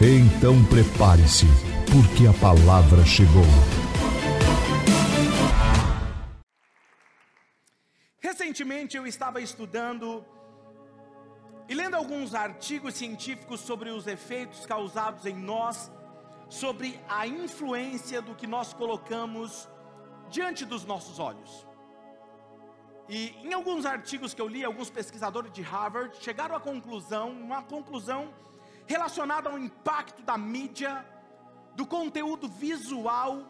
Então prepare-se, porque a palavra chegou. Recentemente eu estava estudando e lendo alguns artigos científicos sobre os efeitos causados em nós, sobre a influência do que nós colocamos diante dos nossos olhos. E em alguns artigos que eu li, alguns pesquisadores de Harvard chegaram à conclusão, uma conclusão relacionado ao impacto da mídia, do conteúdo visual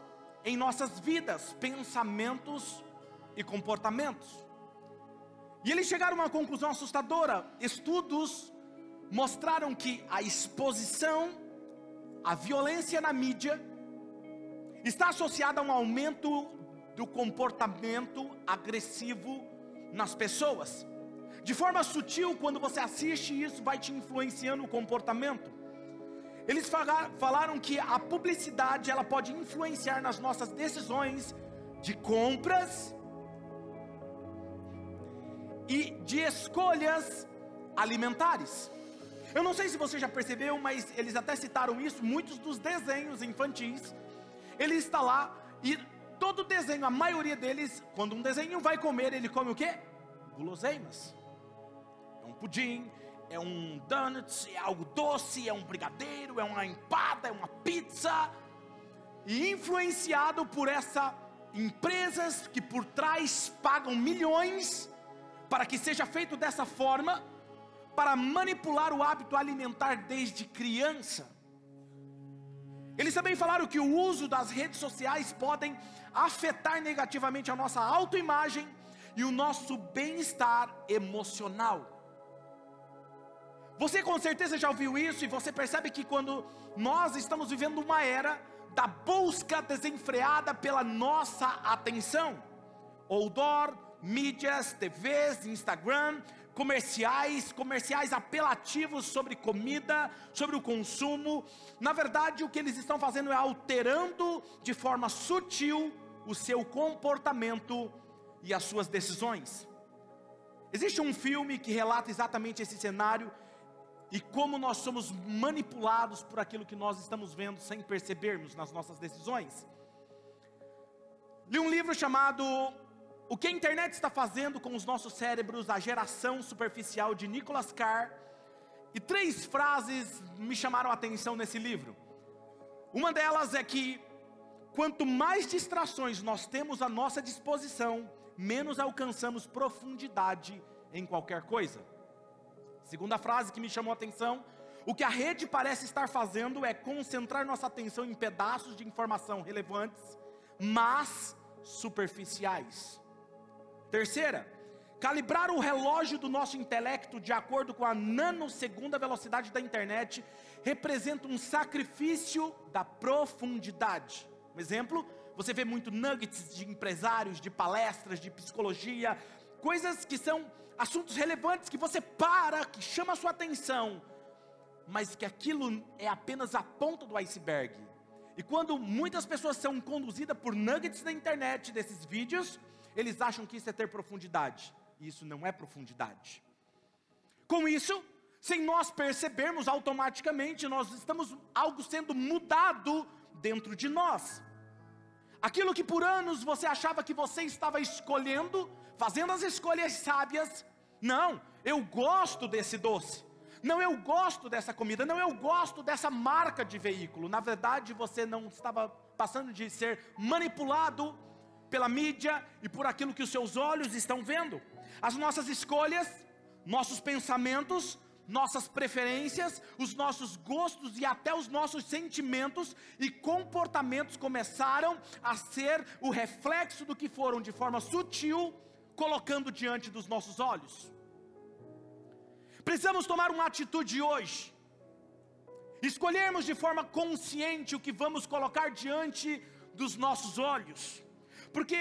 em nossas vidas, pensamentos e comportamentos. E eles chegaram a uma conclusão assustadora. Estudos mostraram que a exposição à violência na mídia está associada a um aumento do comportamento agressivo nas pessoas. De forma sutil, quando você assiste isso, vai te influenciando o comportamento. Eles falaram que a publicidade ela pode influenciar nas nossas decisões de compras e de escolhas alimentares. Eu não sei se você já percebeu, mas eles até citaram isso, muitos dos desenhos infantis, ele está lá e todo desenho, a maioria deles, quando um desenho vai comer, ele come o quê? Guloseimas um pudim, é um donut, é algo doce, é um brigadeiro, é uma empada, é uma pizza. E influenciado por essas empresas que por trás pagam milhões para que seja feito dessa forma, para manipular o hábito alimentar desde criança. Eles também falaram que o uso das redes sociais podem afetar negativamente a nossa autoimagem e o nosso bem-estar emocional. Você com certeza já ouviu isso e você percebe que quando nós estamos vivendo uma era da busca desenfreada pela nossa atenção, outdoor, mídias, TVs, Instagram, comerciais, comerciais apelativos sobre comida, sobre o consumo. Na verdade, o que eles estão fazendo é alterando de forma sutil o seu comportamento e as suas decisões. Existe um filme que relata exatamente esse cenário e como nós somos manipulados por aquilo que nós estamos vendo sem percebermos nas nossas decisões. Li um livro chamado O que a internet está fazendo com os nossos cérebros, a geração superficial de Nicholas Carr, e três frases me chamaram a atenção nesse livro. Uma delas é que quanto mais distrações nós temos à nossa disposição, menos alcançamos profundidade em qualquer coisa. Segunda frase que me chamou a atenção: o que a rede parece estar fazendo é concentrar nossa atenção em pedaços de informação relevantes, mas superficiais. Terceira, calibrar o relógio do nosso intelecto de acordo com a nanosegunda velocidade da internet representa um sacrifício da profundidade. Um exemplo, você vê muito nuggets de empresários, de palestras, de psicologia, coisas que são assuntos relevantes que você para, que chama a sua atenção, mas que aquilo é apenas a ponta do iceberg. E quando muitas pessoas são conduzidas por nuggets na internet desses vídeos, eles acham que isso é ter profundidade. E isso não é profundidade. Com isso, sem nós percebermos automaticamente, nós estamos algo sendo mudado dentro de nós. Aquilo que por anos você achava que você estava escolhendo, fazendo as escolhas sábias, não, eu gosto desse doce. Não, eu gosto dessa comida. Não, eu gosto dessa marca de veículo. Na verdade, você não estava passando de ser manipulado pela mídia e por aquilo que os seus olhos estão vendo. As nossas escolhas, nossos pensamentos, nossas preferências, os nossos gostos e até os nossos sentimentos e comportamentos começaram a ser o reflexo do que foram de forma sutil colocando diante dos nossos olhos. Precisamos tomar uma atitude hoje. escolhermos de forma consciente o que vamos colocar diante dos nossos olhos, porque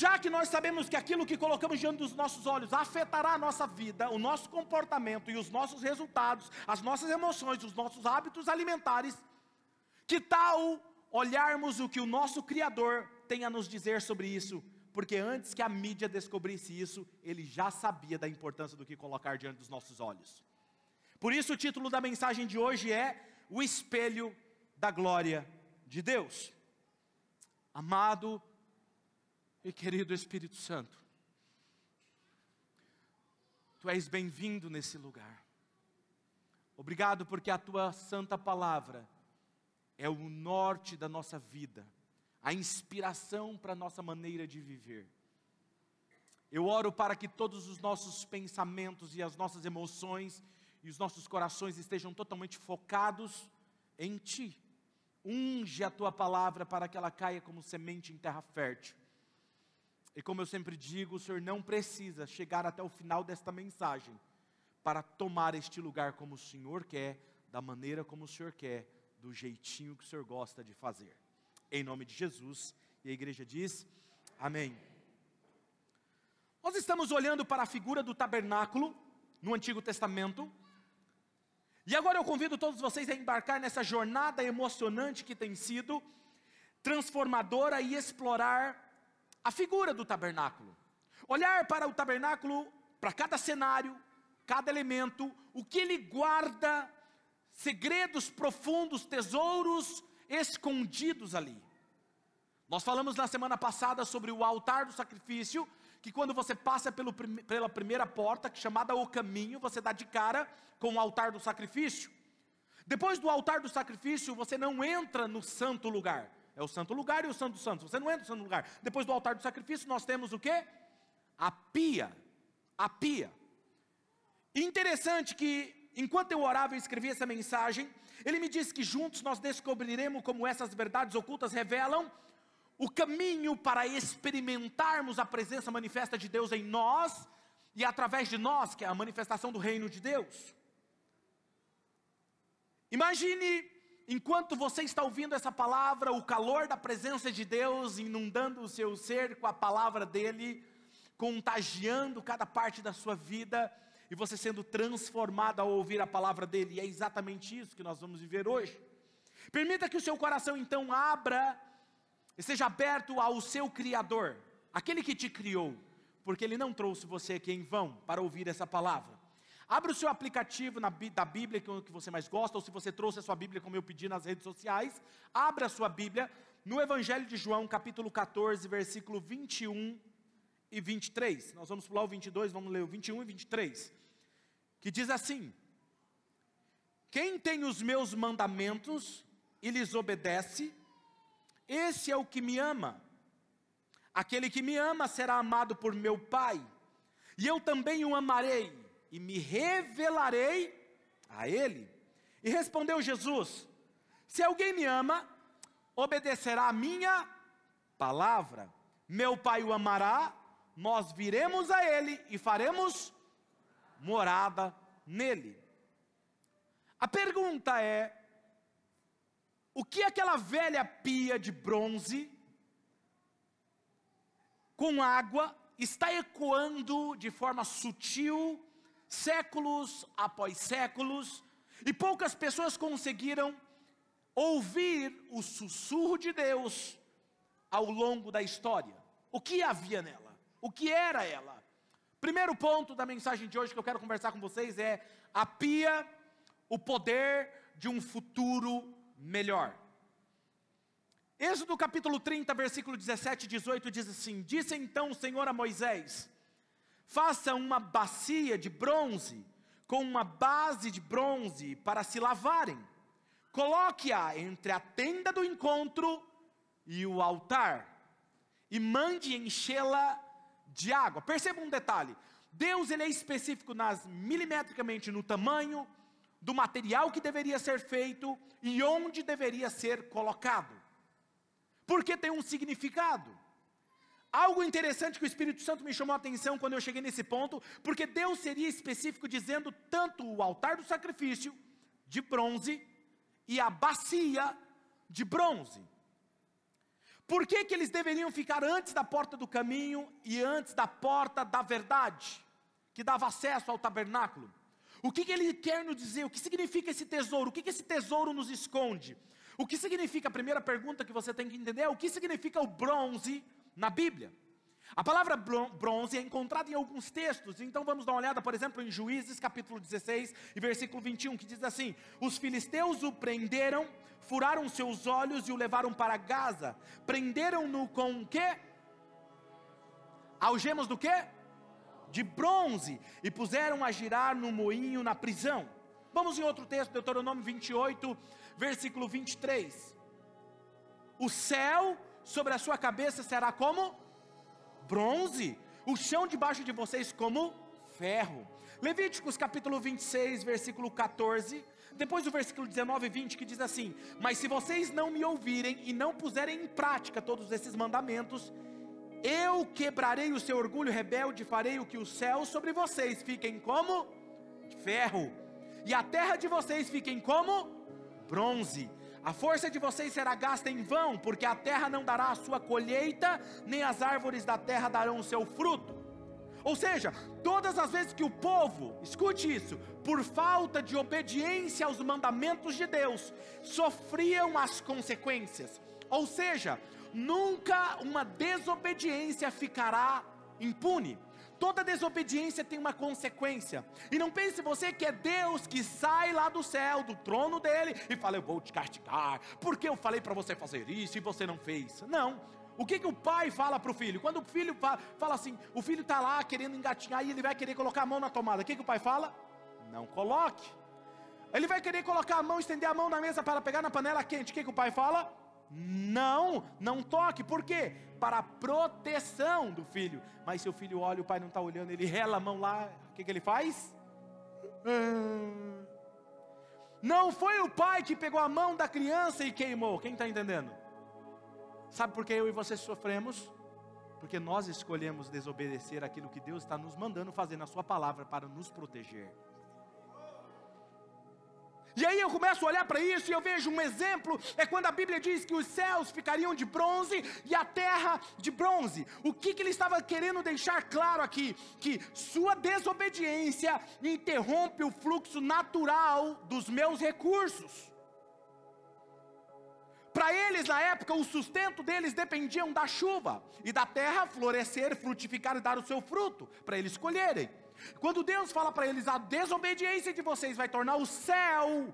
já que nós sabemos que aquilo que colocamos diante dos nossos olhos afetará a nossa vida, o nosso comportamento e os nossos resultados, as nossas emoções, os nossos hábitos alimentares, que tal olharmos o que o nosso Criador tem a nos dizer sobre isso? Porque antes que a mídia descobrisse isso, ele já sabia da importância do que colocar diante dos nossos olhos. Por isso, o título da mensagem de hoje é O Espelho da Glória de Deus. Amado e querido Espírito Santo, Tu és bem-vindo nesse lugar. Obrigado porque a Tua santa palavra é o norte da nossa vida, a inspiração para a nossa maneira de viver. Eu oro para que todos os nossos pensamentos e as nossas emoções e os nossos corações estejam totalmente focados em Ti. Unge a Tua palavra para que ela caia como semente em terra fértil e como eu sempre digo, o Senhor não precisa chegar até o final desta mensagem para tomar este lugar como o Senhor quer, da maneira como o Senhor quer, do jeitinho que o Senhor gosta de fazer. Em nome de Jesus, e a igreja diz: Amém. Nós estamos olhando para a figura do tabernáculo no Antigo Testamento. E agora eu convido todos vocês a embarcar nessa jornada emocionante que tem sido transformadora e explorar a figura do tabernáculo. Olhar para o tabernáculo, para cada cenário, cada elemento, o que ele guarda, segredos profundos, tesouros escondidos ali. Nós falamos na semana passada sobre o altar do sacrifício, que quando você passa pelo, pela primeira porta, é chamada o caminho, você dá de cara com o altar do sacrifício. Depois do altar do sacrifício, você não entra no santo lugar. É o santo lugar e o santo dos santos. Você não entra no santo lugar. Depois do altar do sacrifício, nós temos o que? A pia. A pia. interessante que, enquanto eu orava e escrevia essa mensagem, ele me disse que juntos nós descobriremos como essas verdades ocultas revelam o caminho para experimentarmos a presença manifesta de Deus em nós e através de nós, que é a manifestação do reino de Deus. Imagine enquanto você está ouvindo essa palavra, o calor da presença de Deus inundando o seu ser com a palavra dele, contagiando cada parte da sua vida e você sendo transformado ao ouvir a palavra dele. E é exatamente isso que nós vamos viver hoje. Permita que o seu coração então abra e seja aberto ao seu Criador, aquele que te criou, porque ele não trouxe você aqui em vão para ouvir essa palavra. Abra o seu aplicativo na, da Bíblia que você mais gosta, ou se você trouxe a sua Bíblia, como eu pedi nas redes sociais, abra a sua Bíblia no Evangelho de João, capítulo 14, versículo 21 e 23. Nós vamos pular o 22, vamos ler o 21 e 23. Que diz assim: Quem tem os meus mandamentos e lhes obedece, esse é o que me ama. Aquele que me ama será amado por meu Pai, e eu também o amarei e me revelarei a ele. E respondeu Jesus: Se alguém me ama, obedecerá a minha palavra. Meu Pai o amará, nós viremos a ele e faremos morada nele. A pergunta é: o que aquela velha pia de bronze com água está ecoando de forma sutil séculos após séculos, e poucas pessoas conseguiram ouvir o sussurro de Deus ao longo da história. O que havia nela? O que era ela? Primeiro ponto da mensagem de hoje que eu quero conversar com vocês é a pia, o poder de um futuro melhor. Êxodo capítulo 30, versículo 17 e 18 diz assim: Disse então o Senhor a Moisés: Faça uma bacia de bronze com uma base de bronze para se lavarem. Coloque-a entre a tenda do encontro e o altar e mande enchê-la de água. Perceba um detalhe: Deus ele é específico nas milimetricamente no tamanho do material que deveria ser feito e onde deveria ser colocado. Porque tem um significado. Algo interessante que o Espírito Santo me chamou a atenção quando eu cheguei nesse ponto, porque Deus seria específico dizendo tanto o altar do sacrifício, de bronze e a bacia de bronze. Por que, que eles deveriam ficar antes da porta do caminho e antes da porta da verdade, que dava acesso ao tabernáculo? O que, que ele quer nos dizer? O que significa esse tesouro? O que, que esse tesouro nos esconde? O que significa, a primeira pergunta que você tem que entender é o que significa o bronze na Bíblia. A palavra bronze é encontrada em alguns textos, então vamos dar uma olhada, por exemplo, em Juízes capítulo 16 e versículo 21, que diz assim: Os filisteus o prenderam, furaram seus olhos e o levaram para Gaza, prenderam-no com o quê? Algemas do quê? De bronze, e puseram a girar no moinho na prisão. Vamos em outro texto, Deuteronômio 28, versículo 23. O céu sobre a sua cabeça será como? Bronze, o chão debaixo de vocês como ferro. Levíticos capítulo 26, versículo 14, depois do versículo 19 e 20, que diz assim: Mas se vocês não me ouvirem e não puserem em prática todos esses mandamentos, eu quebrarei o seu orgulho rebelde, e farei o que os céus sobre vocês fiquem como ferro, e a terra de vocês fiquem como bronze a força de vocês será gasta em vão, porque a terra não dará a sua colheita, nem as árvores da terra darão o seu fruto. Ou seja, todas as vezes que o povo, escute isso, por falta de obediência aos mandamentos de Deus, sofriam as consequências. Ou seja, nunca uma desobediência ficará impune. Toda desobediência tem uma consequência. E não pense você que é Deus que sai lá do céu, do trono dele, e fala: Eu vou te castigar, porque eu falei para você fazer isso e você não fez. Não. O que, que o pai fala para o filho? Quando o filho fala, fala assim, o filho está lá querendo engatinhar e ele vai querer colocar a mão na tomada. O que, que o pai fala? Não coloque. Ele vai querer colocar a mão, estender a mão na mesa para pegar na panela quente. O que, que o pai fala? Não, não toque. Por quê? Para a proteção do filho. Mas se o filho olha, o pai não está olhando, ele rela a mão lá, o que, que ele faz? Não foi o pai que pegou a mão da criança e queimou. Quem está entendendo? Sabe por que eu e você sofremos? Porque nós escolhemos desobedecer aquilo que Deus está nos mandando fazer na Sua palavra para nos proteger. E aí eu começo a olhar para isso e eu vejo um exemplo, é quando a Bíblia diz que os céus ficariam de bronze e a terra de bronze. O que, que ele estava querendo deixar claro aqui? Que sua desobediência interrompe o fluxo natural dos meus recursos. Para eles, na época, o sustento deles dependiam da chuva e da terra florescer, frutificar e dar o seu fruto, para eles colherem. Quando Deus fala para eles, a desobediência de vocês vai tornar o céu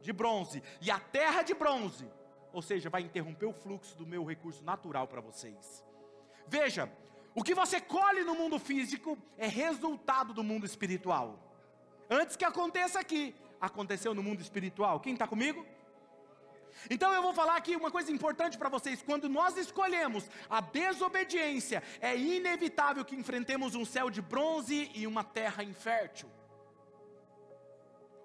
de bronze e a terra de bronze, ou seja, vai interromper o fluxo do meu recurso natural para vocês. Veja, o que você colhe no mundo físico é resultado do mundo espiritual. Antes que aconteça aqui, aconteceu no mundo espiritual. Quem está comigo? Então eu vou falar aqui uma coisa importante para vocês: quando nós escolhemos a desobediência, é inevitável que enfrentemos um céu de bronze e uma terra infértil.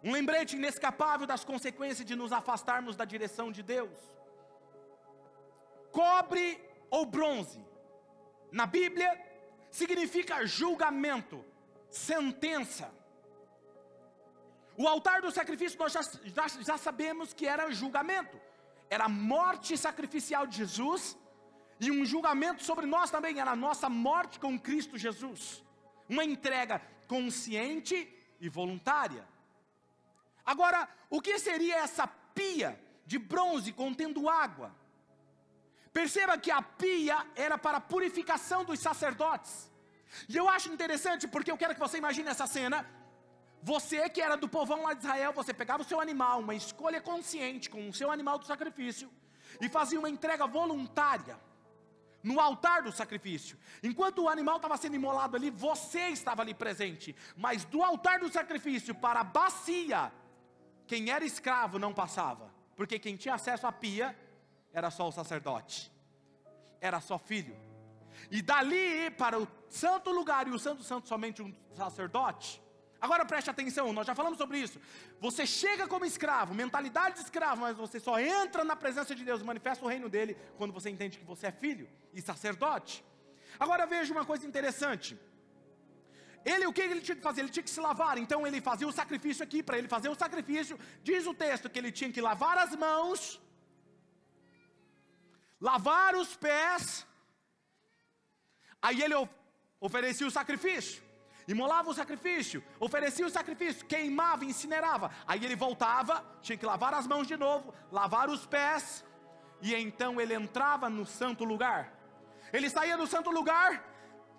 Um lembrete inescapável das consequências de nos afastarmos da direção de Deus. Cobre ou bronze, na Bíblia, significa julgamento, sentença. O altar do sacrifício nós já, já, já sabemos que era julgamento, era a morte sacrificial de Jesus, e um julgamento sobre nós também, era a nossa morte com Cristo Jesus, uma entrega consciente e voluntária. Agora, o que seria essa pia de bronze contendo água? Perceba que a pia era para a purificação dos sacerdotes. E eu acho interessante porque eu quero que você imagine essa cena. Você que era do povão lá de Israel, você pegava o seu animal, uma escolha consciente com o seu animal do sacrifício, e fazia uma entrega voluntária no altar do sacrifício. Enquanto o animal estava sendo imolado ali, você estava ali presente. Mas do altar do sacrifício para a bacia, quem era escravo não passava, porque quem tinha acesso à pia era só o sacerdote, era só filho. E dali para o santo lugar e o santo santo somente um sacerdote. Agora preste atenção, nós já falamos sobre isso. Você chega como escravo, mentalidade de escravo, mas você só entra na presença de Deus, manifesta o reino dele quando você entende que você é filho e sacerdote. Agora veja uma coisa interessante. Ele, o que ele tinha que fazer? Ele tinha que se lavar. Então ele fazia o sacrifício aqui. Para ele fazer o sacrifício, diz o texto que ele tinha que lavar as mãos, lavar os pés. Aí ele oferecia o sacrifício, imolava o sacrifício, oferecia o sacrifício, queimava, incinerava. Aí ele voltava, tinha que lavar as mãos de novo, lavar os pés, e então ele entrava no santo lugar. Ele saía do santo lugar,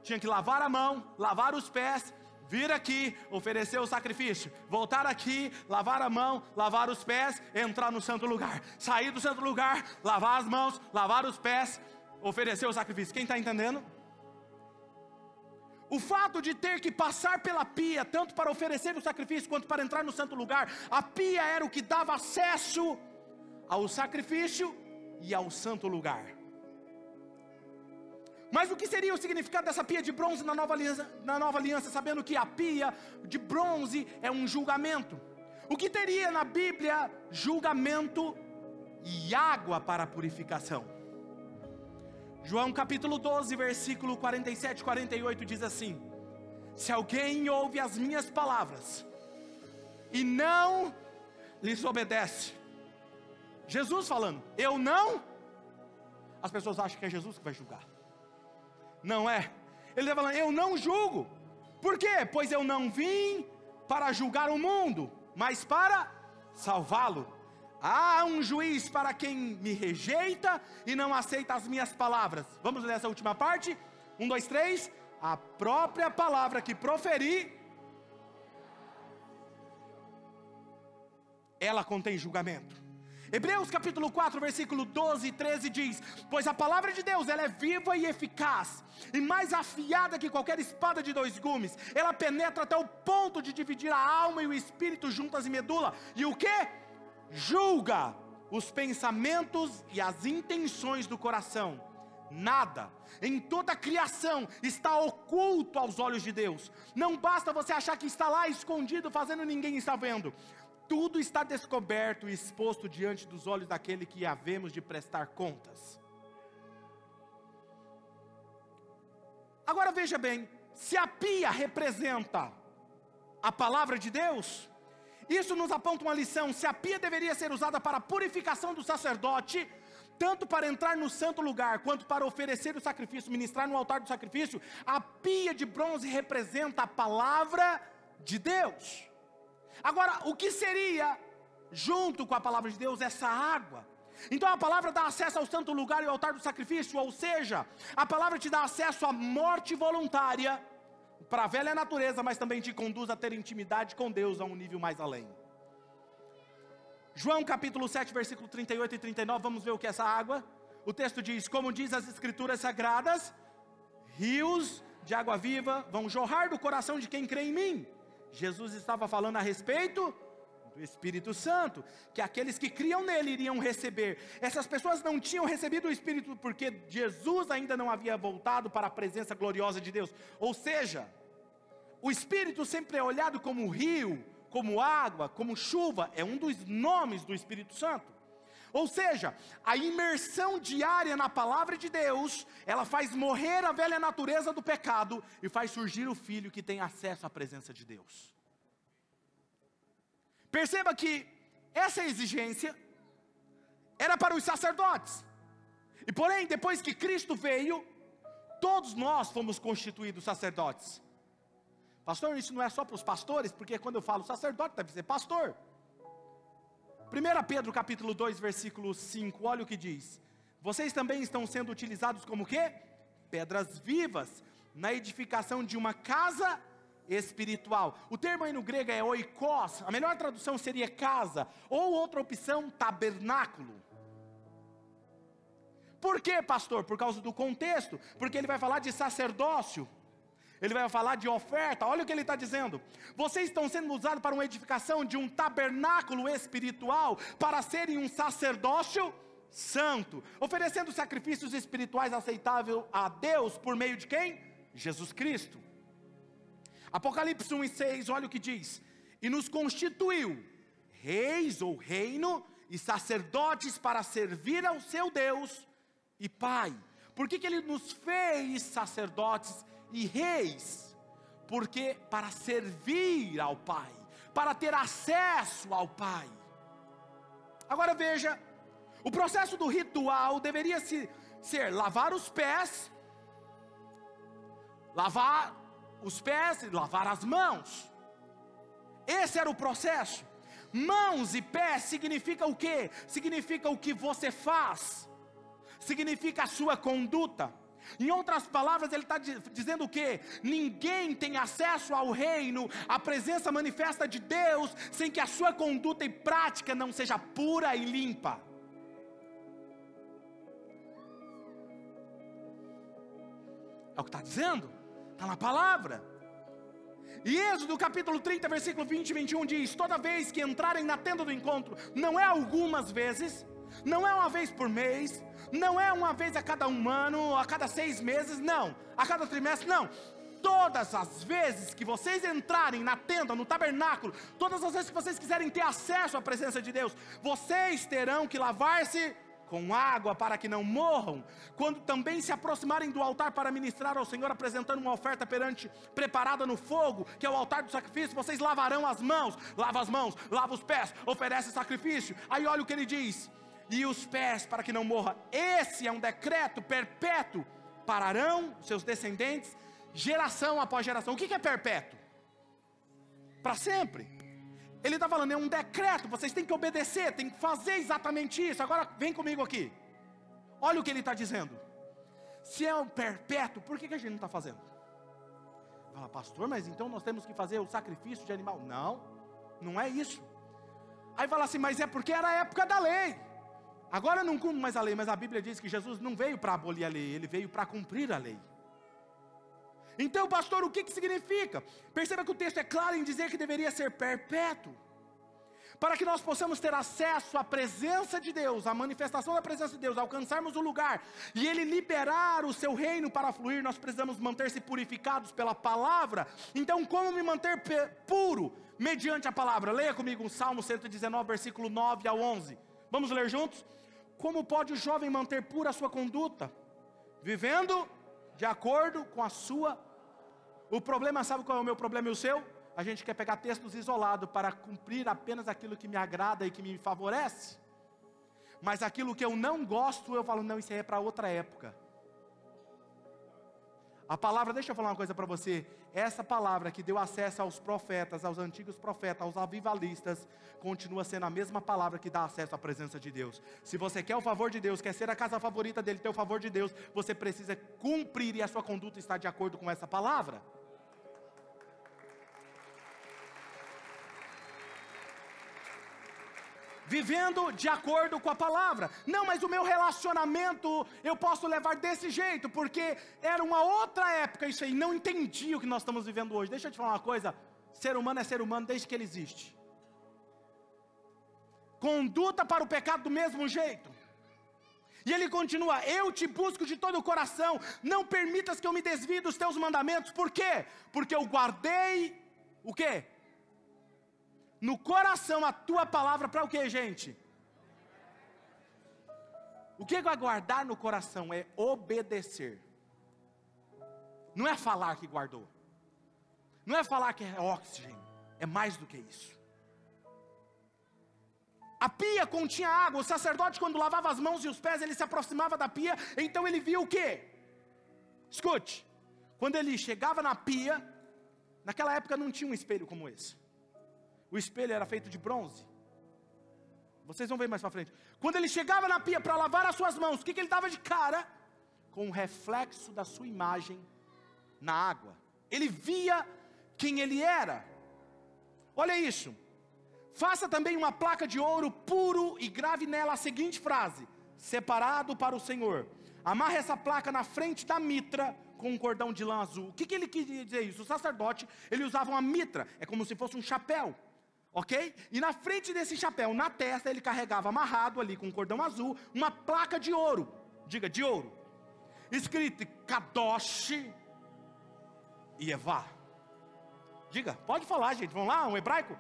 tinha que lavar a mão, lavar os pés, vir aqui, oferecer o sacrifício, voltar aqui, lavar a mão, lavar os pés, entrar no santo lugar, sair do santo lugar, lavar as mãos, lavar os pés, oferecer o sacrifício. Quem está entendendo? O fato de ter que passar pela pia, tanto para oferecer o sacrifício quanto para entrar no santo lugar, a pia era o que dava acesso ao sacrifício e ao santo lugar. Mas o que seria o significado dessa pia de bronze na nova aliança, na nova aliança sabendo que a pia de bronze é um julgamento? O que teria na Bíblia julgamento e água para purificação? João capítulo 12, versículo 47 e 48 diz assim: Se alguém ouve as minhas palavras e não lhes obedece, Jesus falando, eu não, as pessoas acham que é Jesus que vai julgar. Não é. Ele está falando, eu não julgo. Por quê? Pois eu não vim para julgar o mundo, mas para salvá-lo. Há um juiz para quem me rejeita e não aceita as minhas palavras. Vamos ler essa última parte? Um, dois, três. A própria palavra que proferi, ela contém julgamento. Hebreus capítulo 4, versículo 12 e 13 diz: Pois a palavra de Deus ela é viva e eficaz, e mais afiada que qualquer espada de dois gumes, ela penetra até o ponto de dividir a alma e o espírito juntas e medula, e o que? Julga os pensamentos e as intenções do coração. Nada em toda a criação está oculto aos olhos de Deus. Não basta você achar que está lá escondido, fazendo ninguém está vendo tudo está descoberto e exposto diante dos olhos daquele que havemos de prestar contas. Agora veja bem, se a pia representa a palavra de Deus, isso nos aponta uma lição: se a pia deveria ser usada para a purificação do sacerdote, tanto para entrar no santo lugar, quanto para oferecer o sacrifício, ministrar no altar do sacrifício, a pia de bronze representa a palavra de Deus. Agora, o que seria, junto com a palavra de Deus, essa água? Então a palavra dá acesso ao santo lugar e ao altar do sacrifício, ou seja, a palavra te dá acesso à morte voluntária para a velha natureza, mas também te conduz a ter intimidade com Deus a um nível mais além. João capítulo 7, versículo 38 e 39, vamos ver o que é essa água. O texto diz: Como diz as escrituras sagradas, rios de água viva vão jorrar do coração de quem crê em mim. Jesus estava falando a respeito do Espírito Santo, que aqueles que criam nele iriam receber. Essas pessoas não tinham recebido o Espírito porque Jesus ainda não havia voltado para a presença gloriosa de Deus. Ou seja, o Espírito sempre é olhado como rio, como água, como chuva, é um dos nomes do Espírito Santo. Ou seja, a imersão diária na palavra de Deus, ela faz morrer a velha natureza do pecado e faz surgir o filho que tem acesso à presença de Deus. Perceba que essa exigência era para os sacerdotes. E porém, depois que Cristo veio, todos nós fomos constituídos sacerdotes. Pastor, isso não é só para os pastores, porque quando eu falo sacerdote, deve ser pastor. 1 Pedro capítulo 2, versículo 5, olha o que diz. Vocês também estão sendo utilizados como quê? Pedras vivas, na edificação de uma casa espiritual. O termo aí no grego é oikos, a melhor tradução seria casa, ou outra opção, tabernáculo. Por quê, pastor? Por causa do contexto, porque ele vai falar de sacerdócio ele vai falar de oferta. Olha o que ele está dizendo. Vocês estão sendo usados para uma edificação de um tabernáculo espiritual, para serem um sacerdócio santo, oferecendo sacrifícios espirituais aceitáveis a Deus por meio de quem? Jesus Cristo. Apocalipse 1 e 6, olha o que diz: E nos constituiu reis ou reino e sacerdotes para servir ao seu Deus e Pai. Por que, que ele nos fez sacerdotes e reis, Porque para servir ao Pai, para ter acesso ao Pai. Agora veja, o processo do ritual deveria se, ser lavar os pés, lavar os pés e lavar as mãos. Esse era o processo. Mãos e pés significa o que? Significa o que você faz, significa a sua conduta. Em outras palavras, ele está dizendo o que? Ninguém tem acesso ao reino, à presença manifesta de Deus, sem que a sua conduta e prática não seja pura e limpa. É o que está dizendo, está na palavra. E Êxodo capítulo 30, versículo 20 e 21 diz: Toda vez que entrarem na tenda do encontro, não é algumas vezes, não é uma vez por mês, não é uma vez a cada um ano, a cada seis meses, não, a cada trimestre, não. Todas as vezes que vocês entrarem na tenda, no tabernáculo, todas as vezes que vocês quiserem ter acesso à presença de Deus, vocês terão que lavar-se com água para que não morram, quando também se aproximarem do altar para ministrar ao Senhor, apresentando uma oferta perante, preparada no fogo, que é o altar do sacrifício, vocês lavarão as mãos, lava as mãos, lava os pés, oferece sacrifício. Aí olha o que ele diz: e os pés para que não morra. Esse é um decreto perpétuo. Pararão seus descendentes, geração após geração. O que é perpétuo? Para sempre. Ele está falando, é um decreto, vocês têm que obedecer, têm que fazer exatamente isso. Agora vem comigo aqui. Olha o que ele está dizendo. Se é um perpétuo, por que, que a gente não está fazendo? Fala, pastor, mas então nós temos que fazer o sacrifício de animal. Não, não é isso. Aí fala assim, mas é porque era a época da lei. Agora não cumpre mais a lei, mas a Bíblia diz que Jesus não veio para abolir a lei, ele veio para cumprir a lei. Então, pastor, o que, que significa? Perceba que o texto é claro em dizer que deveria ser perpétuo. Para que nós possamos ter acesso à presença de Deus, à manifestação da presença de Deus, alcançarmos o lugar e Ele liberar o seu reino para fluir, nós precisamos manter-se purificados pela palavra. Então, como me manter puro mediante a palavra? Leia comigo o Salmo 119, versículo 9 ao 11. Vamos ler juntos? Como pode o jovem manter pura a sua conduta? Vivendo de acordo com a sua. O problema, sabe qual é o meu problema e o seu? A gente quer pegar textos isolados para cumprir apenas aquilo que me agrada e que me favorece. Mas aquilo que eu não gosto, eu falo, não, isso aí é para outra época. A palavra, deixa eu falar uma coisa para você. Essa palavra que deu acesso aos profetas, aos antigos profetas, aos avivalistas, continua sendo a mesma palavra que dá acesso à presença de Deus. Se você quer o favor de Deus, quer ser a casa favorita dele, ter o favor de Deus, você precisa cumprir e a sua conduta está de acordo com essa palavra. Vivendo de acordo com a palavra. Não, mas o meu relacionamento eu posso levar desse jeito, porque era uma outra época isso aí, não entendi o que nós estamos vivendo hoje. Deixa eu te falar uma coisa: ser humano é ser humano desde que ele existe. Conduta para o pecado do mesmo jeito. E ele continua: Eu te busco de todo o coração, não permitas que eu me desvie dos teus mandamentos. Por quê? Porque eu guardei o quê? No coração a tua palavra para o que, gente? O que é guardar no coração? É obedecer. Não é falar que guardou. Não é falar que é oxigênio. É mais do que isso. A pia continha água. O sacerdote, quando lavava as mãos e os pés, ele se aproximava da pia. Então ele via o que? Escute. Quando ele chegava na pia, naquela época não tinha um espelho como esse. O espelho era feito de bronze. Vocês vão ver mais para frente. Quando ele chegava na pia para lavar as suas mãos, o que, que ele dava de cara? Com o reflexo da sua imagem na água. Ele via quem ele era. Olha isso. Faça também uma placa de ouro puro e grave nela a seguinte frase: Separado para o Senhor. Amarre essa placa na frente da mitra com um cordão de lã azul. O que, que ele quis dizer isso? O sacerdote, ele usava uma mitra, é como se fosse um chapéu ok? E na frente desse chapéu, na testa, ele carregava amarrado ali com um cordão azul, uma placa de ouro, diga de ouro, escrito Kadosh e Evá. Diga, pode falar, gente, vamos lá, um hebraico?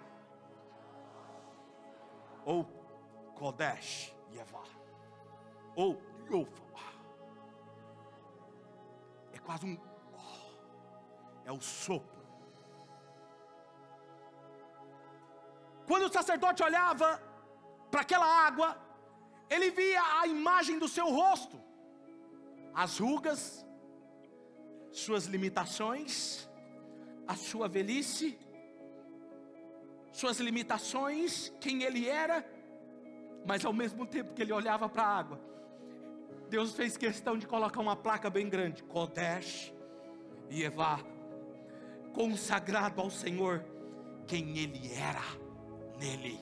Ou Kodesh e Evá. Ou Yofa. É quase um. É o sopro Quando o sacerdote olhava para aquela água, ele via a imagem do seu rosto, as rugas, suas limitações, a sua velhice, suas limitações, quem ele era, mas ao mesmo tempo que ele olhava para a água, Deus fez questão de colocar uma placa bem grande: Kodesh e Evá, consagrado ao Senhor, quem ele era nele.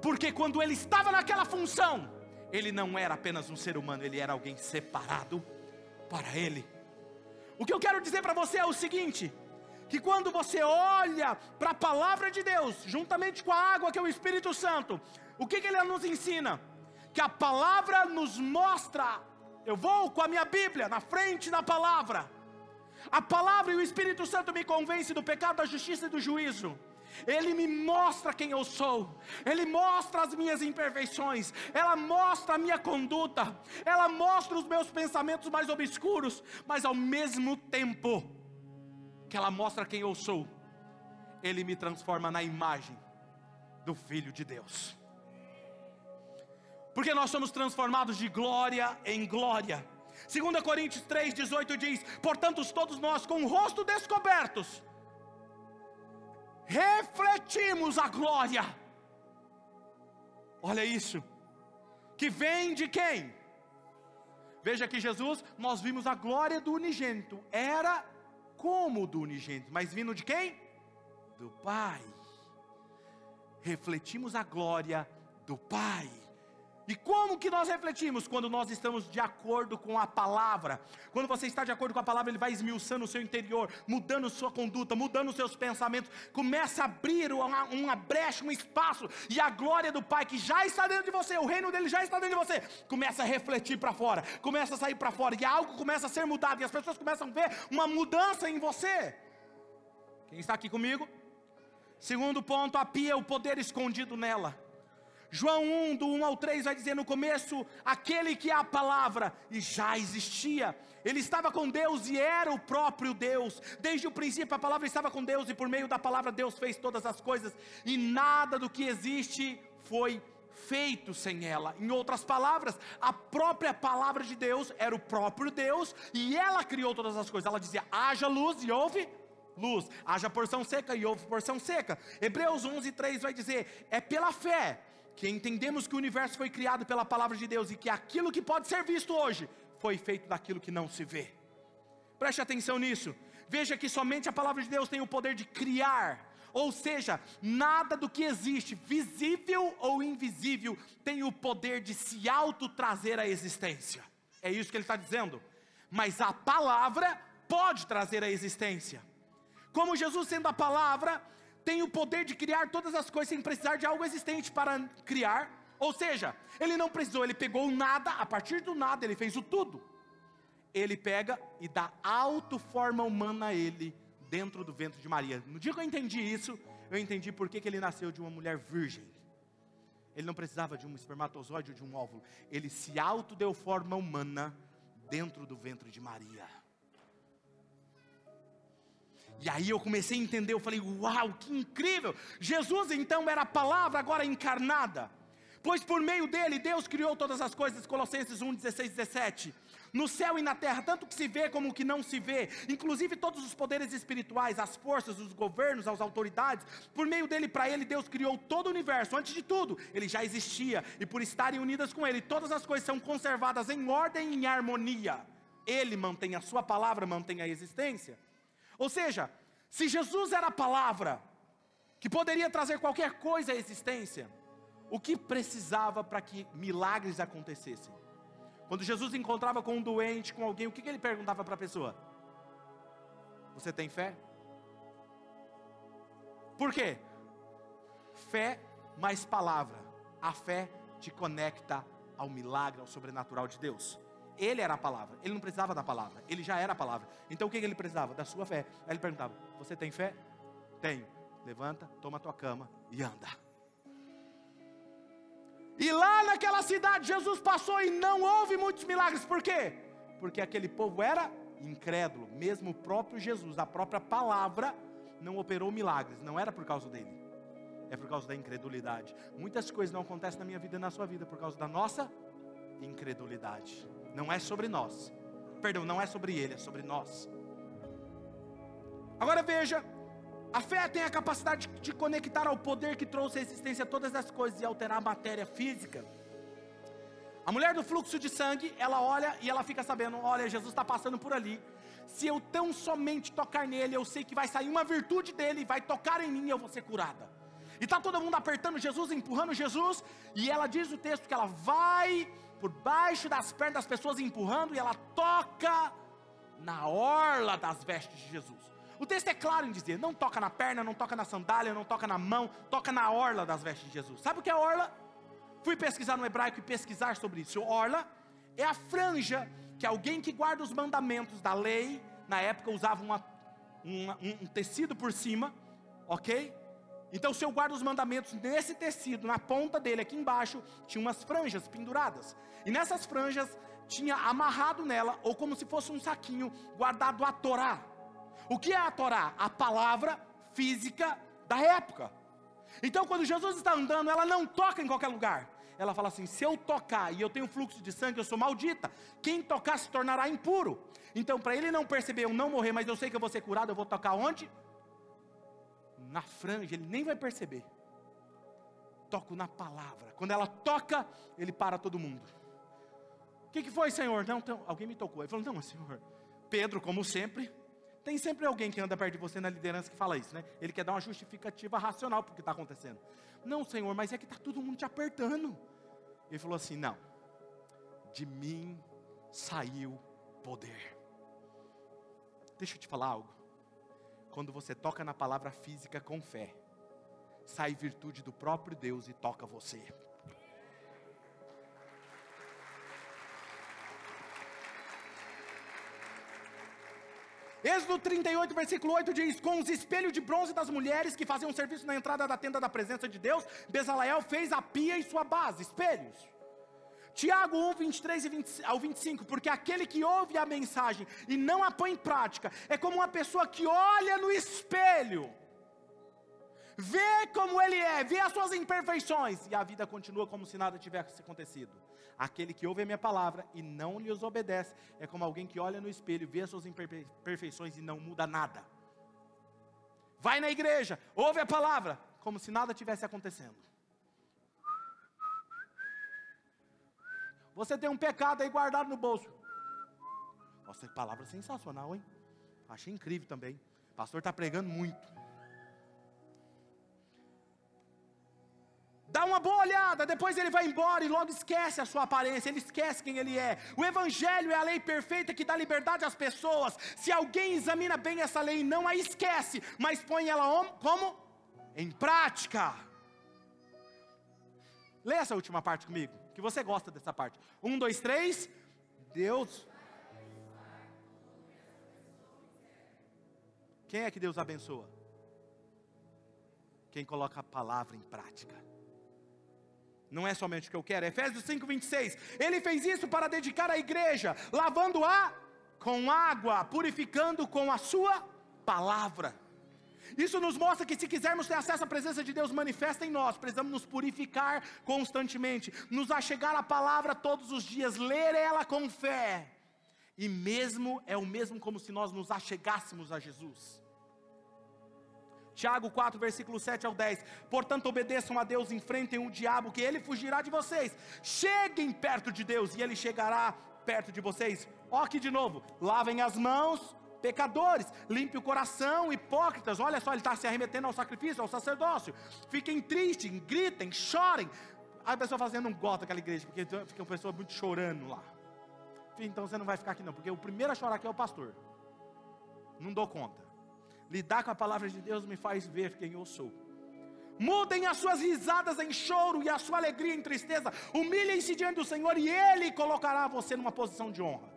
Porque quando ele estava naquela função, ele não era apenas um ser humano, ele era alguém separado para ele. O que eu quero dizer para você é o seguinte: que quando você olha para a palavra de Deus, juntamente com a água que é o Espírito Santo, o que, que ele nos ensina? Que a palavra nos mostra, eu vou com a minha Bíblia na frente da palavra, a palavra e o Espírito Santo me convence do pecado, da justiça e do juízo. Ele me mostra quem eu sou, Ele mostra as minhas imperfeições, ela mostra a minha conduta, ela mostra os meus pensamentos mais obscuros, mas ao mesmo tempo que ela mostra quem eu sou, Ele me transforma na imagem do Filho de Deus. Porque nós somos transformados de glória em glória. 2 Coríntios 3,18 diz: Portanto, todos nós com o rosto descobertos, refletimos a glória. Olha isso, que vem de quem? Veja que Jesus, nós vimos a glória do unigênito, era como do unigênito, mas vindo de quem? Do Pai. Refletimos a glória do Pai. E como que nós refletimos? Quando nós estamos de acordo com a palavra. Quando você está de acordo com a palavra, ele vai esmiuçando o seu interior, mudando sua conduta, mudando os seus pensamentos. Começa a abrir uma, uma brecha, um espaço. E a glória do Pai que já está dentro de você, o reino dele já está dentro de você, começa a refletir para fora, começa a sair para fora. E algo começa a ser mudado. E as pessoas começam a ver uma mudança em você. Quem está aqui comigo? Segundo ponto, a pia o poder escondido nela. João 1, do 1 ao 3, vai dizer no começo: aquele que é a palavra, e já existia. Ele estava com Deus e era o próprio Deus. Desde o princípio a palavra estava com Deus, e por meio da palavra Deus fez todas as coisas, e nada do que existe foi feito sem ela. Em outras palavras, a própria palavra de Deus era o próprio Deus, e ela criou todas as coisas. Ela dizia: haja luz e houve luz, haja porção seca e houve porção seca. Hebreus 11, 3 vai dizer: é pela fé que entendemos que o universo foi criado pela palavra de Deus e que aquilo que pode ser visto hoje foi feito daquilo que não se vê. Preste atenção nisso. Veja que somente a palavra de Deus tem o poder de criar, ou seja, nada do que existe, visível ou invisível, tem o poder de se auto-trazer à existência. É isso que ele está dizendo. Mas a palavra pode trazer à existência. Como Jesus sendo a palavra, tem o poder de criar todas as coisas sem precisar de algo existente para criar. Ou seja, ele não precisou, ele pegou nada, a partir do nada ele fez o tudo. Ele pega e dá auto-forma humana a ele dentro do ventre de Maria. No dia que eu entendi isso, eu entendi por que, que ele nasceu de uma mulher virgem. Ele não precisava de um espermatozoide ou de um óvulo. Ele se auto deu forma humana dentro do ventre de Maria. E aí eu comecei a entender, eu falei, uau, que incrível! Jesus então era a palavra agora encarnada. Pois por meio dele Deus criou todas as coisas, Colossenses 1, 16, 17. No céu e na terra, tanto que se vê como o que não se vê, inclusive todos os poderes espirituais, as forças, os governos, as autoridades, por meio dele, para ele, Deus criou todo o universo. Antes de tudo, ele já existia, e por estarem unidas com ele, todas as coisas são conservadas em ordem e em harmonia. Ele mantém a sua palavra, mantém a existência. Ou seja, se Jesus era a palavra que poderia trazer qualquer coisa à existência, o que precisava para que milagres acontecessem? Quando Jesus encontrava com um doente, com alguém, o que, ele perguntava para a pessoa? Você tem fé? Por quê? Fé mais palavra. A fé te conecta ao milagre, ao sobrenatural de Deus. Ele era a palavra, ele não precisava da palavra, ele já era a palavra. Então o que ele precisava? Da sua fé. Aí ele perguntava: Você tem fé? Tenho. Levanta, toma a tua cama e anda. E lá naquela cidade Jesus passou e não houve muitos milagres, por quê? Porque aquele povo era incrédulo, mesmo o próprio Jesus, a própria palavra, não operou milagres, não era por causa dele, é por causa da incredulidade. Muitas coisas não acontecem na minha vida e na sua vida por causa da nossa incredulidade. Não é sobre nós. Perdão, não é sobre ele, é sobre nós. Agora veja, a fé tem a capacidade de conectar ao poder que trouxe a existência todas as coisas e alterar a matéria física. A mulher do fluxo de sangue, ela olha e ela fica sabendo: olha, Jesus está passando por ali. Se eu tão somente tocar nele, eu sei que vai sair uma virtude dele, vai tocar em mim e eu vou ser curada. E está todo mundo apertando Jesus, empurrando Jesus, e ela diz o texto que ela vai por baixo das pernas das pessoas empurrando e ela toca na orla das vestes de Jesus. O texto é claro em dizer: não toca na perna, não toca na sandália, não toca na mão, toca na orla das vestes de Jesus. Sabe o que é orla? Fui pesquisar no hebraico e pesquisar sobre isso. Orla é a franja que alguém que guarda os mandamentos da lei, na época usava uma, uma, um tecido por cima, ok? Então, se eu guardo os mandamentos nesse tecido, na ponta dele, aqui embaixo, tinha umas franjas penduradas. E nessas franjas tinha amarrado nela, ou como se fosse um saquinho, guardado a Torá. O que é a Torá? A palavra física da época. Então, quando Jesus está andando, ela não toca em qualquer lugar. Ela fala assim: se eu tocar e eu tenho fluxo de sangue, eu sou maldita. Quem tocar se tornará impuro. Então, para ele não perceber, eu não morrer, mas eu sei que eu vou ser curado, eu vou tocar onde? Na franja, ele nem vai perceber. Toco na palavra. Quando ela toca, ele para todo mundo. O que, que foi, Senhor? Não, então, alguém me tocou. Ele falou: Não, Senhor. Pedro, como sempre, tem sempre alguém que anda perto de você na liderança que fala isso, né? Ele quer dar uma justificativa racional para o que está acontecendo. Não, Senhor, mas é que está todo mundo te apertando. Ele falou assim: Não, de mim saiu poder. Deixa eu te falar algo. Quando você toca na palavra física com fé, sai virtude do próprio Deus e toca você. Êxodo 38, versículo 8 diz: Com os espelhos de bronze das mulheres que faziam serviço na entrada da tenda da presença de Deus, Bezaleel fez a pia e sua base, espelhos. Tiago 1, 23 e 20, ao 25, porque aquele que ouve a mensagem e não a põe em prática, é como uma pessoa que olha no espelho, vê como ele é, vê as suas imperfeições, e a vida continua como se nada tivesse acontecido. Aquele que ouve a minha palavra e não lhes obedece é como alguém que olha no espelho, vê as suas imperfeições e não muda nada. Vai na igreja, ouve a palavra, como se nada tivesse acontecendo. Você tem um pecado aí guardado no bolso. Nossa, que palavra sensacional, hein? Achei incrível também. O pastor está pregando muito. dá uma boa olhada, depois ele vai embora e logo esquece a sua aparência, ele esquece quem ele é. O Evangelho é a lei perfeita que dá liberdade às pessoas. Se alguém examina bem essa lei, não a esquece, mas põe ela como? Em prática. Lê essa última parte comigo, que você gosta dessa parte. Um, dois, três. Deus. Quem é que Deus abençoa? Quem coloca a palavra em prática. Não é somente o que eu quero. Efésios 5:26. Ele fez isso para dedicar a igreja, lavando-a com água, purificando com a sua palavra. Isso nos mostra que se quisermos ter acesso à presença de Deus manifesta em nós, precisamos nos purificar constantemente, nos achegar à palavra todos os dias, ler ela com fé. E mesmo é o mesmo como se nós nos achegássemos a Jesus. Tiago 4, versículo 7 ao 10. Portanto, obedeçam a Deus, enfrentem o diabo, que ele fugirá de vocês. Cheguem perto de Deus, e ele chegará perto de vocês. Ó, aqui de novo: lavem as mãos, pecadores, limpe o coração, hipócritas. Olha só, ele está se arremetendo ao sacrifício, ao sacerdócio. Fiquem tristes, gritem, chorem. Aí a pessoa fazendo um gosto daquela igreja, porque fica uma pessoa muito chorando lá. Então você não vai ficar aqui não, porque o primeiro a chorar aqui é o pastor. Não dou conta. Lidar com a palavra de Deus me faz ver quem eu sou. Mudem as suas risadas em choro e a sua alegria em tristeza. Humilhem-se diante do Senhor e Ele colocará você numa posição de honra.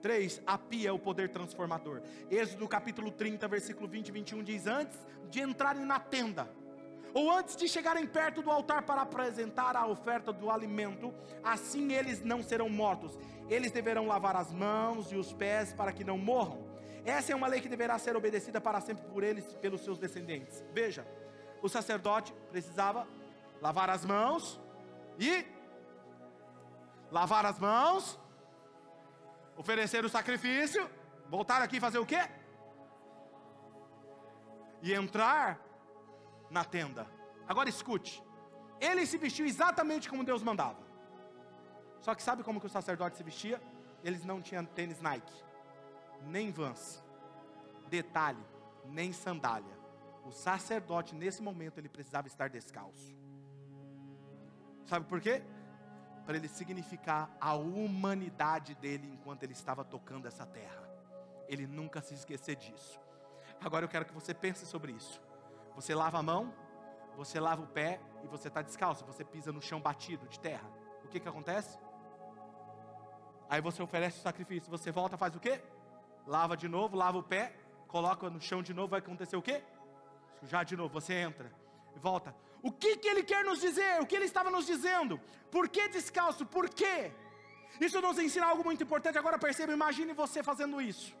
3. A pia é o poder transformador. Êxodo capítulo 30, versículo 20 e 21 diz: Antes de entrarem na tenda, ou antes de chegarem perto do altar para apresentar a oferta do alimento, assim eles não serão mortos. Eles deverão lavar as mãos e os pés para que não morram. Essa é uma lei que deverá ser obedecida para sempre por eles, pelos seus descendentes. Veja, o sacerdote precisava lavar as mãos e lavar as mãos, oferecer o sacrifício, voltar aqui fazer o quê? E entrar na tenda. Agora escute. Ele se vestiu exatamente como Deus mandava. Só que sabe como que o sacerdote se vestia? Eles não tinham tênis Nike, nem Vans. Detalhe, nem sandália. O sacerdote nesse momento ele precisava estar descalço. Sabe por quê? Para ele significar a humanidade dele enquanto ele estava tocando essa terra. Ele nunca se esquecer disso. Agora eu quero que você pense sobre isso. Você lava a mão, você lava o pé e você está descalço, você pisa no chão batido de terra. O que que acontece? Aí você oferece o sacrifício, você volta, faz o quê? Lava de novo, lava o pé, coloca no chão de novo, vai acontecer o quê? Sujar de novo, você entra volta. O que, que ele quer nos dizer? O que ele estava nos dizendo? Por que descalço? Por quê? Isso nos ensina algo muito importante. Agora perceba, imagine você fazendo isso.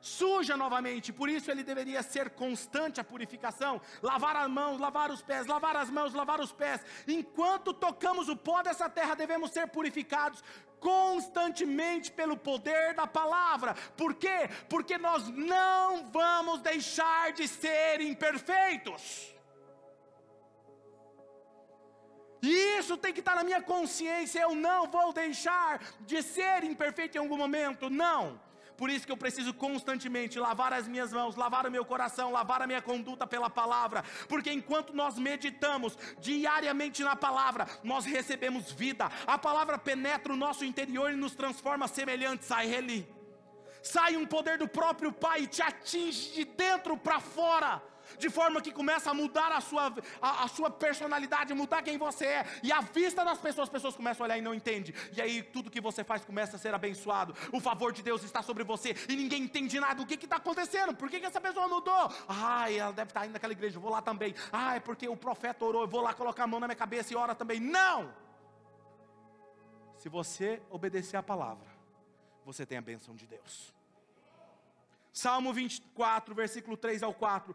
Suja novamente, por isso ele deveria ser constante a purificação, lavar as mãos, lavar os pés, lavar as mãos, lavar os pés. Enquanto tocamos o pó dessa terra, devemos ser purificados constantemente pelo poder da palavra. Por quê? Porque nós não vamos deixar de ser imperfeitos. E isso tem que estar na minha consciência. Eu não vou deixar de ser imperfeito em algum momento. Não. Por isso que eu preciso constantemente lavar as minhas mãos, lavar o meu coração, lavar a minha conduta pela palavra. Porque enquanto nós meditamos diariamente na palavra, nós recebemos vida. A palavra penetra o nosso interior e nos transforma semelhantes a Ele. Sai um poder do próprio Pai e te atinge de dentro para fora de forma que começa a mudar a sua, a, a, sua personalidade, mudar quem você é, e a vista das pessoas, as pessoas começam a olhar e não entendem, e aí tudo que você faz começa a ser abençoado, o favor de Deus está sobre você, e ninguém entende nada, o que está acontecendo, por que, que essa pessoa mudou? Ah, ela deve estar indo naquela igreja, eu vou lá também, ah, é porque o profeta orou, eu vou lá colocar a mão na minha cabeça e ora também, não! Se você obedecer a palavra, você tem a bênção de Deus. Salmo 24, versículo 3 ao 4.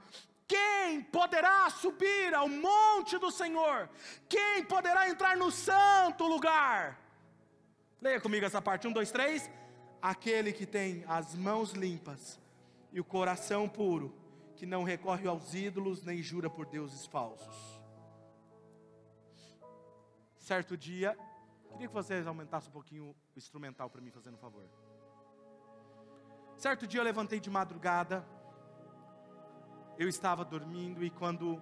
Quem poderá subir ao monte do Senhor? Quem poderá entrar no santo lugar? Leia comigo essa parte: um, dois, três. Aquele que tem as mãos limpas e o coração puro, que não recorre aos ídolos nem jura por deuses falsos. Certo dia, queria que vocês aumentassem um pouquinho o instrumental para mim, fazendo um favor. Certo dia eu levantei de madrugada eu estava dormindo e quando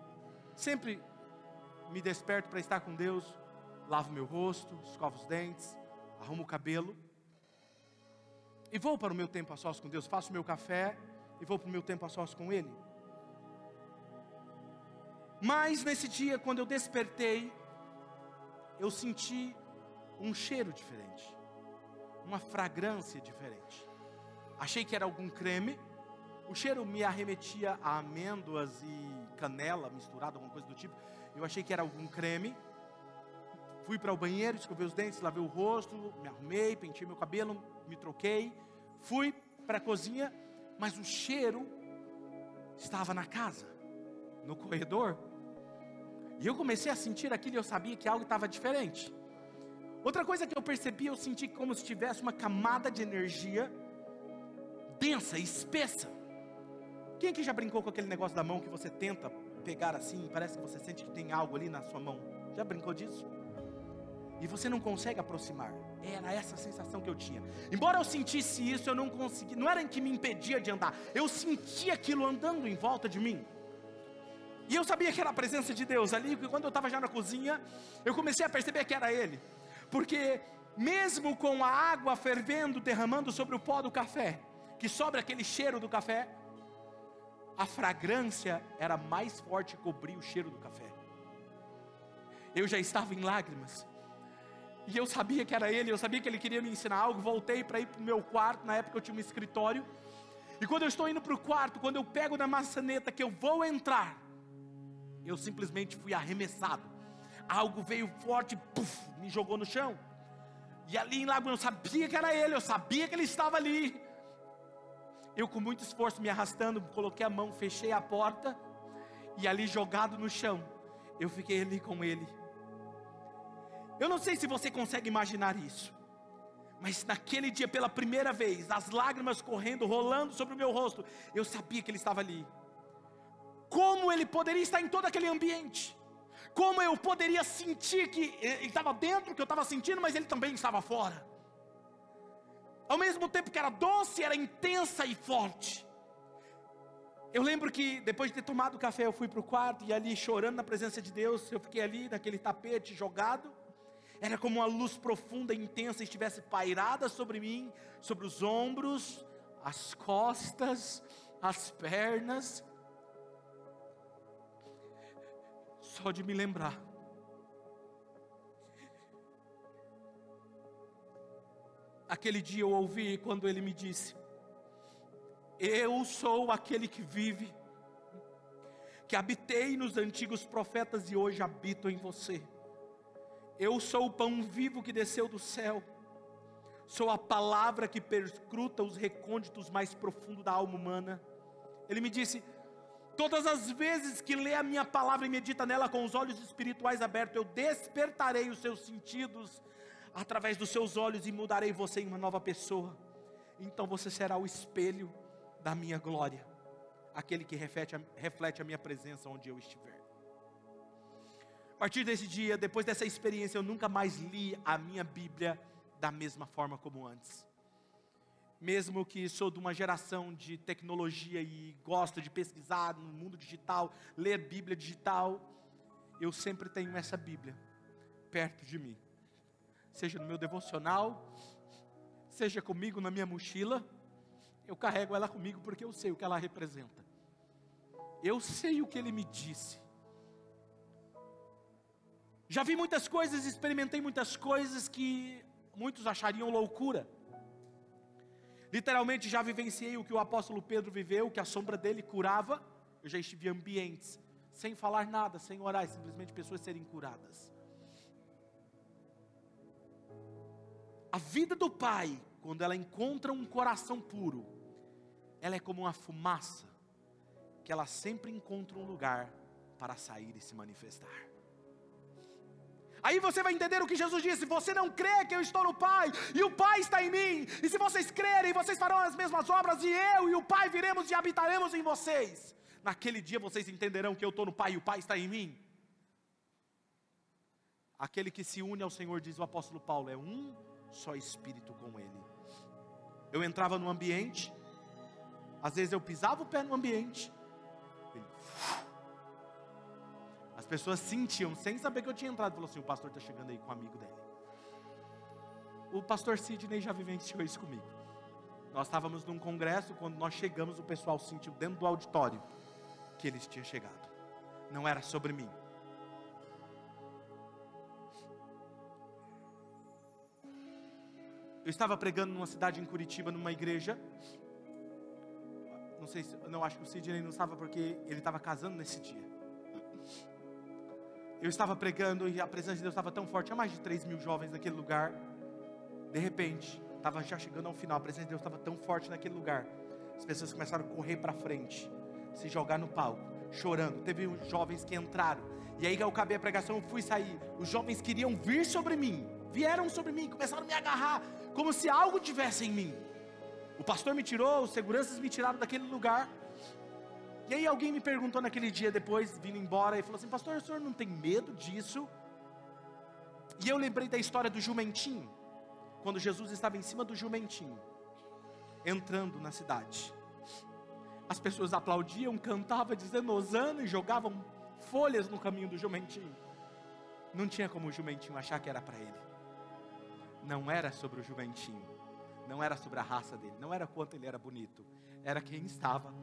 sempre me desperto para estar com Deus, lavo meu rosto, escovo os dentes, arrumo o cabelo e vou para o meu tempo a sós com Deus, faço meu café e vou para o meu tempo a sós com Ele. Mas nesse dia, quando eu despertei, eu senti um cheiro diferente, uma fragrância diferente. Achei que era algum creme, o cheiro me arremetia a amêndoas e canela misturado, alguma coisa do tipo. Eu achei que era algum creme. Fui para o banheiro, escovei os dentes, lavei o rosto, me arrumei, pentei meu cabelo, me troquei. Fui para a cozinha, mas o cheiro estava na casa, no corredor. E eu comecei a sentir aquilo e eu sabia que algo estava diferente. Outra coisa que eu percebi, eu senti como se tivesse uma camada de energia densa, espessa. Quem aqui já brincou com aquele negócio da mão que você tenta pegar assim, e parece que você sente que tem algo ali na sua mão? Já brincou disso? E você não consegue aproximar. Era essa a sensação que eu tinha. Embora eu sentisse isso, eu não consegui. Não era que me impedia de andar. Eu sentia aquilo andando em volta de mim. E eu sabia que era a presença de Deus ali, porque quando eu estava já na cozinha, eu comecei a perceber que era Ele. Porque mesmo com a água fervendo, derramando sobre o pó do café, que sobra aquele cheiro do café, a fragrância era mais forte que cobria o cheiro do café. Eu já estava em lágrimas. E eu sabia que era ele, eu sabia que ele queria me ensinar algo. Voltei para ir para o meu quarto, na época eu tinha um escritório. E quando eu estou indo para o quarto, quando eu pego na maçaneta que eu vou entrar, eu simplesmente fui arremessado. Algo veio forte, puff, me jogou no chão. E ali em lágrimas eu sabia que era ele, eu sabia que ele estava ali. Eu, com muito esforço, me arrastando, coloquei a mão, fechei a porta. E ali jogado no chão, eu fiquei ali com ele. Eu não sei se você consegue imaginar isso. Mas naquele dia, pela primeira vez, as lágrimas correndo, rolando sobre o meu rosto, eu sabia que ele estava ali. Como ele poderia estar em todo aquele ambiente? Como eu poderia sentir que ele estava dentro, que eu estava sentindo, mas ele também estava fora? Ao mesmo tempo que era doce, era intensa e forte. Eu lembro que depois de ter tomado o café, eu fui para o quarto e ali chorando na presença de Deus, eu fiquei ali naquele tapete jogado. Era como uma luz profunda e intensa estivesse pairada sobre mim, sobre os ombros, as costas, as pernas. Só de me lembrar. Aquele dia eu ouvi quando ele me disse: Eu sou aquele que vive, que habitei nos antigos profetas e hoje habito em você. Eu sou o pão vivo que desceu do céu. Sou a palavra que perscruta os recônditos mais profundos da alma humana. Ele me disse: Todas as vezes que lê a minha palavra e medita nela com os olhos espirituais abertos, eu despertarei os seus sentidos através dos seus olhos e mudarei você em uma nova pessoa. Então você será o espelho da minha glória, aquele que reflete a, reflete a minha presença onde eu estiver. A partir desse dia, depois dessa experiência, eu nunca mais li a minha Bíblia da mesma forma como antes. Mesmo que sou de uma geração de tecnologia e gosto de pesquisar no mundo digital, ler Bíblia digital, eu sempre tenho essa Bíblia perto de mim. Seja no meu devocional, seja comigo na minha mochila, eu carrego ela comigo porque eu sei o que ela representa. Eu sei o que ele me disse. Já vi muitas coisas, experimentei muitas coisas que muitos achariam loucura. Literalmente já vivenciei o que o apóstolo Pedro viveu, que a sombra dele curava. Eu já estive em ambientes sem falar nada, sem orar, simplesmente pessoas serem curadas. A vida do Pai, quando ela encontra um coração puro, ela é como uma fumaça, que ela sempre encontra um lugar para sair e se manifestar. Aí você vai entender o que Jesus disse: você não crê que eu estou no Pai, e o Pai está em mim, e se vocês crerem, vocês farão as mesmas obras, e eu e o Pai viremos e habitaremos em vocês. Naquele dia vocês entenderão que eu estou no Pai e o Pai está em mim. Aquele que se une ao Senhor, diz o apóstolo Paulo, é um só espírito com Ele. Eu entrava no ambiente, às vezes eu pisava o pé no ambiente, ele as pessoas sentiam, sem saber que eu tinha entrado, falou assim: o pastor está chegando aí com um amigo dele. O pastor Sidney já vivenciou isso comigo. Nós estávamos num congresso, quando nós chegamos, o pessoal sentiu dentro do auditório que eles tinham chegado. Não era sobre mim. Eu estava pregando numa cidade em Curitiba, numa igreja. Não sei se, não acho que o Sidney não estava porque ele estava casando nesse dia. Eu estava pregando e a presença de Deus estava tão forte, tinha mais de 3 mil jovens naquele lugar. De repente, estava já chegando ao final, a presença de Deus estava tão forte naquele lugar. As pessoas começaram a correr para frente, se jogar no palco, chorando. Teve uns jovens que entraram, e aí que eu acabei a pregação, eu fui sair. Os jovens queriam vir sobre mim, vieram sobre mim, começaram a me agarrar, como se algo tivesse em mim. O pastor me tirou, os seguranças me tiraram daquele lugar. E aí alguém me perguntou naquele dia depois, vindo embora, e falou assim: Pastor, o senhor não tem medo disso? E eu lembrei da história do jumentinho, quando Jesus estava em cima do jumentinho, entrando na cidade. As pessoas aplaudiam, cantavam, dizendo Osana e jogavam folhas no caminho do jumentinho. Não tinha como o jumentinho achar que era para ele. Não era sobre o jumentinho, não era sobre a raça dele, não era quanto ele era bonito, era quem estava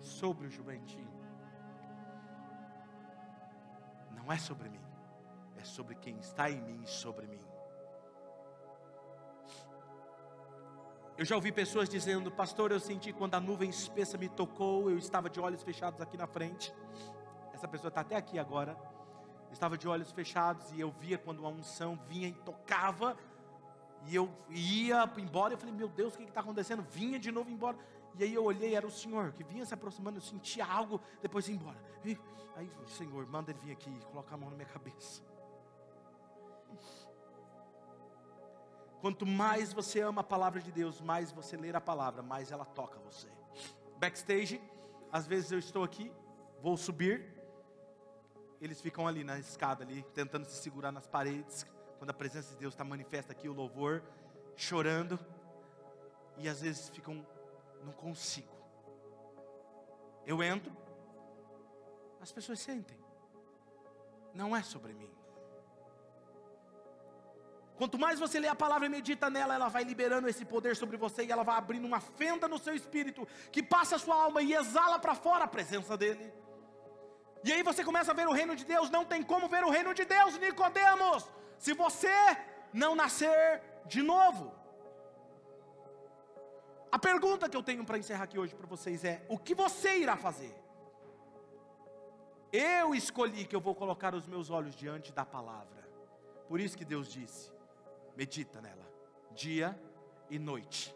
sobre o jumentinho. Não é sobre mim, é sobre quem está em mim e sobre mim. Eu já ouvi pessoas dizendo, pastor, eu senti quando a nuvem espessa me tocou, eu estava de olhos fechados aqui na frente. Essa pessoa está até aqui agora. Estava de olhos fechados e eu via quando a unção vinha e tocava. E eu ia embora. Eu falei, meu Deus, o que está acontecendo? Vinha de novo embora. E aí eu olhei, era o Senhor que vinha se aproximando, eu sentia algo, depois ia embora. E, aí, Senhor, manda ele vir aqui, colocar a mão na minha cabeça. Quanto mais você ama a palavra de Deus, mais você ler a palavra, mais ela toca você. Backstage, às vezes eu estou aqui, vou subir, eles ficam ali na escada ali, tentando se segurar nas paredes, quando a presença de Deus está manifesta aqui, o louvor, chorando, e às vezes ficam, não consigo. Eu entro, as pessoas sentem, não é sobre mim. Quanto mais você lê a palavra e medita nela, ela vai liberando esse poder sobre você e ela vai abrindo uma fenda no seu espírito que passa a sua alma e exala para fora a presença dele. E aí você começa a ver o reino de Deus, não tem como ver o reino de Deus, Nicodemos, se você não nascer de novo. A pergunta que eu tenho para encerrar aqui hoje para vocês é: o que você irá fazer? Eu escolhi que eu vou colocar os meus olhos diante da palavra. Por isso que Deus disse: medita nela, dia e noite.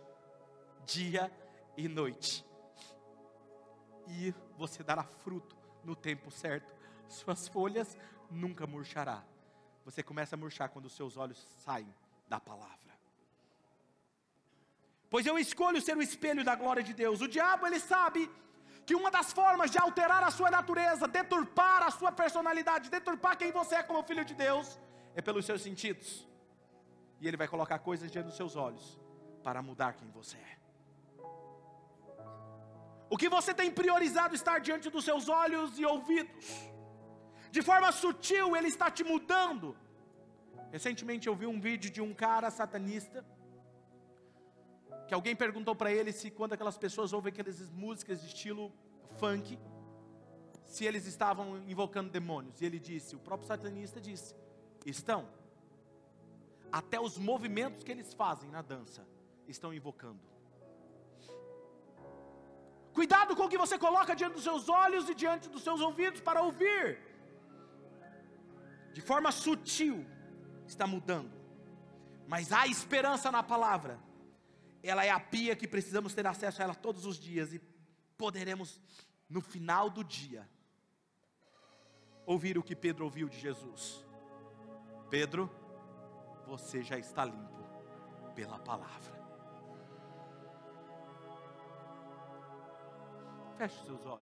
Dia e noite. E você dará fruto no tempo certo. Suas folhas nunca murchará. Você começa a murchar quando os seus olhos saem da palavra. Pois eu escolho ser o espelho da glória de Deus. O diabo ele sabe que uma das formas de alterar a sua natureza, deturpar a sua personalidade, deturpar quem você é como filho de Deus, é pelos seus sentidos. E Ele vai colocar coisas diante dos seus olhos para mudar quem você é. O que você tem priorizado estar diante dos seus olhos e ouvidos? De forma sutil, Ele está te mudando. Recentemente eu vi um vídeo de um cara satanista. Que alguém perguntou para ele se quando aquelas pessoas ouvem aquelas músicas de estilo funk, se eles estavam invocando demônios. E ele disse, o próprio satanista disse, estão até os movimentos que eles fazem na dança estão invocando. Cuidado com o que você coloca diante dos seus olhos e diante dos seus ouvidos para ouvir. De forma sutil, está mudando. Mas há esperança na palavra. Ela é a pia que precisamos ter acesso a ela todos os dias e poderemos, no final do dia, ouvir o que Pedro ouviu de Jesus. Pedro, você já está limpo pela palavra. Feche seus olhos.